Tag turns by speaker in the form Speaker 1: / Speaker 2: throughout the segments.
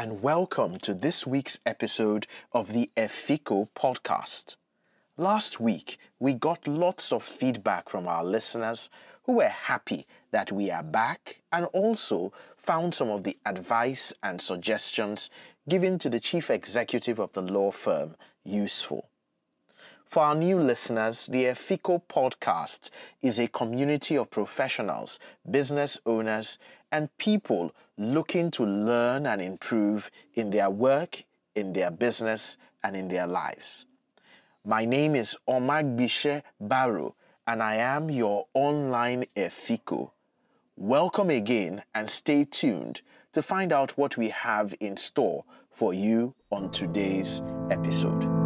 Speaker 1: and welcome to this week's episode of the EFIKO podcast. Last week, we got lots of feedback from our listeners who were happy that we are back and also found some of the advice and suggestions given to the chief executive of the law firm useful. For our new listeners, the EFIKO podcast is a community of professionals, business owners, and people looking to learn and improve in their work, in their business, and in their lives. My name is Omar Omagbitse Barrow, and I am your online Efiko. Welcome again and stay tuned to find out what we have in store for you on today's episode.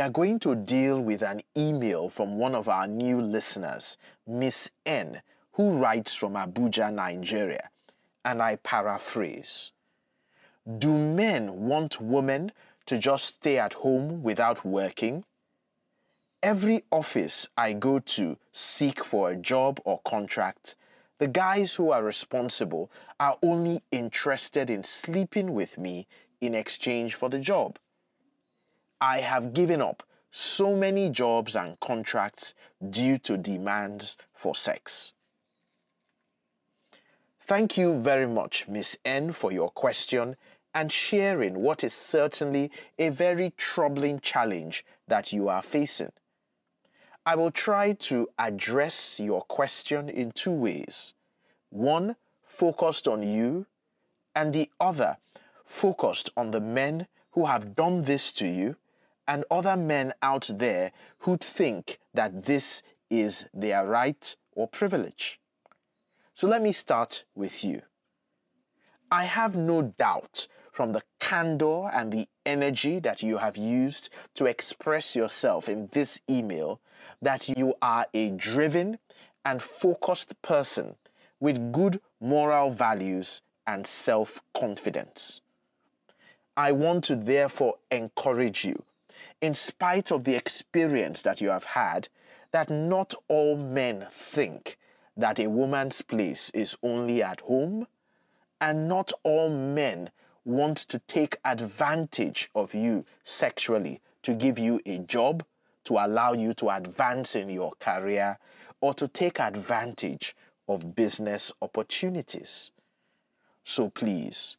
Speaker 1: We are going to deal with an email from one of our new listeners, Miss N, who writes from Abuja, Nigeria. And I paraphrase Do men want women to just stay at home without working? Every office I go to seek for a job or contract, the guys who are responsible are only interested in sleeping with me in exchange for the job. I have given up so many jobs and contracts due to demands for sex. Thank you very much, Miss N, for your question and sharing what is certainly a very troubling challenge that you are facing. I will try to address your question in two ways one focused on you, and the other focused on the men who have done this to you and other men out there who think that this is their right or privilege. So let me start with you. I have no doubt from the candor and the energy that you have used to express yourself in this email that you are a driven and focused person with good moral values and self confidence. I want to therefore encourage you in spite of the experience that you have had, that not all men think that a woman's place is only at home, and not all men want to take advantage of you sexually to give you a job, to allow you to advance in your career, or to take advantage of business opportunities. So please,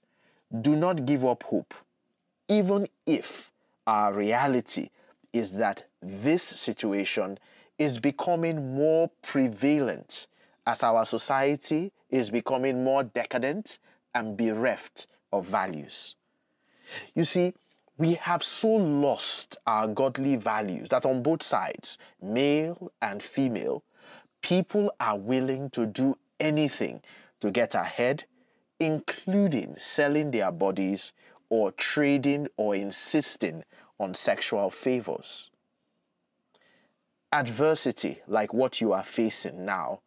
Speaker 1: do not give up hope, even if our reality is that this situation is becoming more prevalent as our society is becoming more decadent and bereft of values. You see, we have so lost our godly values that on both sides, male and female, people are willing to do anything to get ahead, including selling their bodies or trading or insisting on sexual favors. Adversity, like what you are facing now,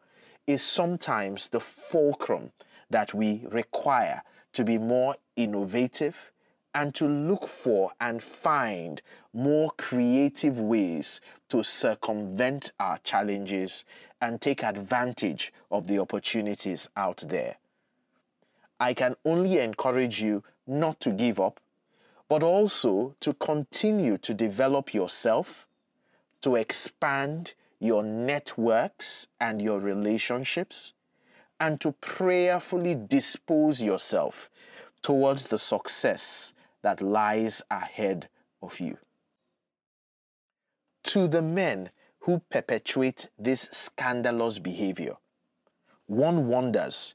Speaker 1: is sometimes the fulcrum that we require to be more innovative and to look for and find more creative ways to circumvent our challenges and take advantage of the opportunities out there. I can only encourage you not to give up but also to continue to develop yourself, to expand your networks and your relationships, and to prayerfully dispose yourself towards the success that lies ahead of you. To the men who perpetuate this scandalous behavior, one wonders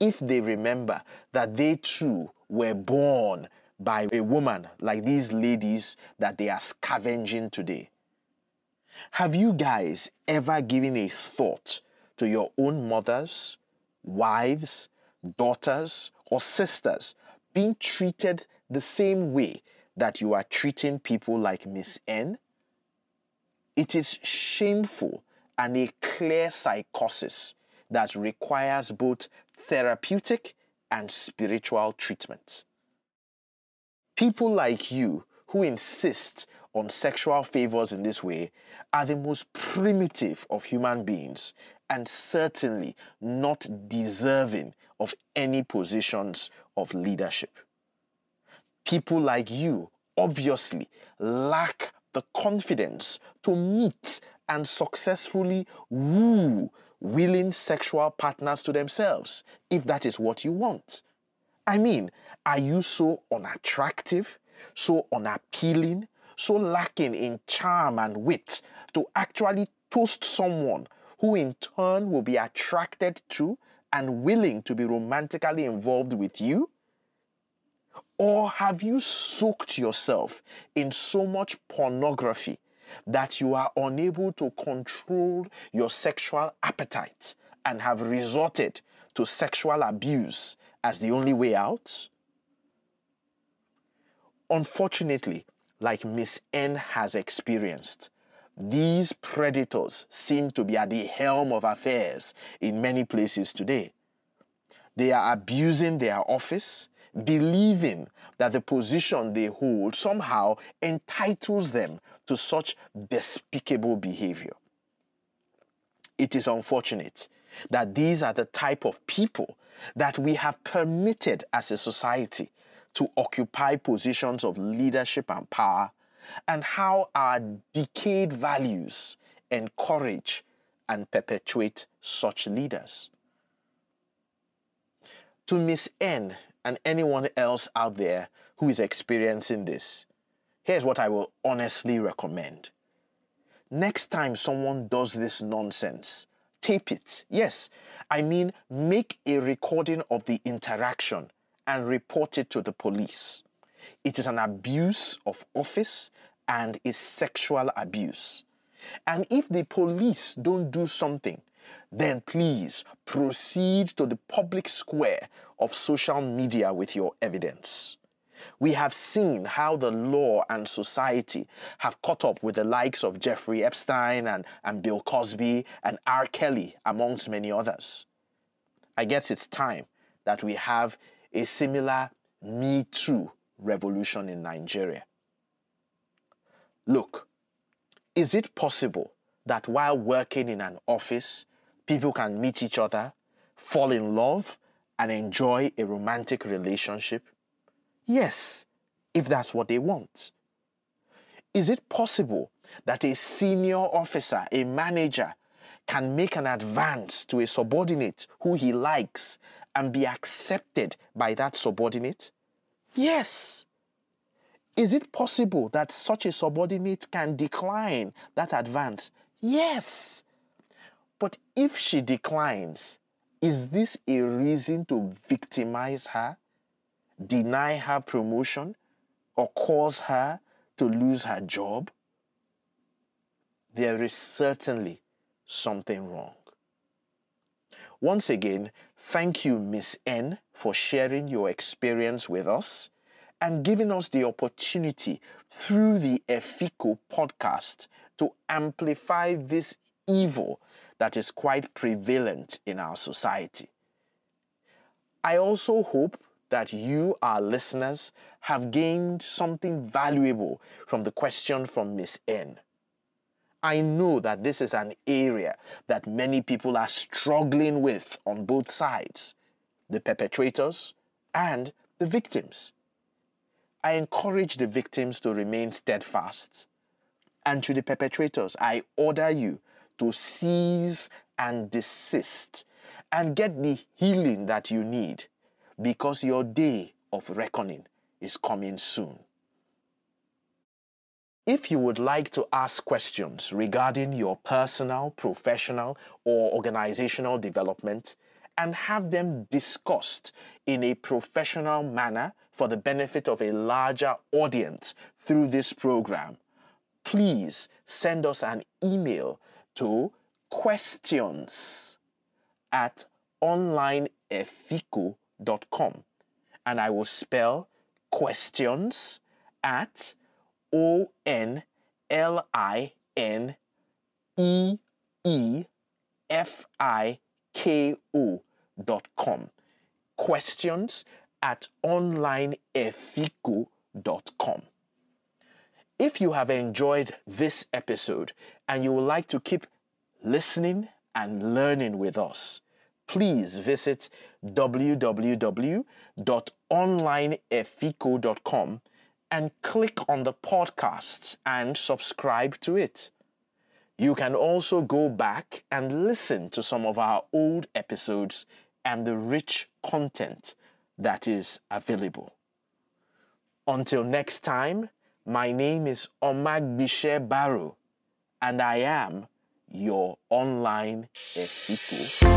Speaker 1: if they remember that they too were born by a woman like these ladies that they are scavenging today. Have you guys ever given a thought to your own mothers, wives, daughters, or sisters being treated the same way that you are treating people like Miss N? It is shameful and a clear psychosis that requires both therapeutic and spiritual treatment. People like you who insist on sexual favors in this way are the most primitive of human beings and certainly not deserving of any positions of leadership. People like you obviously lack the confidence to meet and successfully woo willing sexual partners to themselves, if that is what you want. I mean, are you so unattractive, so unappealing, so lacking in charm and wit to actually toast someone who in turn will be attracted to and willing to be romantically involved with you? Or have you soaked yourself in so much pornography that you are unable to control your sexual appetite and have resorted to sexual abuse as the only way out? Unfortunately, like Miss N has experienced, these predators seem to be at the helm of affairs in many places today. They are abusing their office, believing that the position they hold somehow entitles them to such despicable behavior. It is unfortunate that these are the type of people that we have permitted as a society to occupy positions of leadership and power, and how our decayed values encourage and perpetuate such leaders. To Miss N and anyone else out there who is experiencing this, here's what I will honestly recommend. Next time someone does this nonsense, tape it. Yes, I mean, make a recording of the interaction and report it to the police. It is an abuse of office and is sexual abuse. And if the police don't do something, then please proceed to the public square of social media with your evidence. We have seen how the law and society have caught up with the likes of Jeffrey Epstein and, and Bill Cosby and R. Kelly, amongst many others. I guess it's time that we have a similar Me Too revolution in Nigeria. Look, is it possible that while working in an office, people can meet each other, fall in love, and enjoy a romantic relationship? Yes, if that's what they want. Is it possible that a senior officer, a manager, can make an advance to a subordinate who he likes and be accepted by that subordinate? Yes. Is it possible that such a subordinate can decline that advance? Yes. But if she declines, is this a reason to victimize her, deny her promotion, or cause her to lose her job? There is certainly something wrong. Once again, thank you, Miss N, for sharing your experience with us and giving us the opportunity through the Efiko podcast to amplify this evil that is quite prevalent in our society. I also hope that you, our listeners, have gained something valuable from the question from Miss N. I know that this is an area that many people are struggling with on both sides the perpetrators and the victims. I encourage the victims to remain steadfast. And to the perpetrators, I order you to cease and desist and get the healing that you need because your day of reckoning is coming soon. If you would like to ask questions regarding your personal, professional, or organizational development and have them discussed in a professional manner for the benefit of a larger audience through this program, please send us an email to questions at onlineefiko.com and I will spell questions at O N L I N E E F I K O dot com questions at onlineefiko.com. If you have enjoyed this episode and you would like to keep listening and learning with us, please visit www.onlineefiko.com and click on the podcasts and subscribe to it. You can also go back and listen to some of our old episodes and the rich content that is available. Until next time, my name is Omag Omagbitse Barrow, and I am your online Efiko.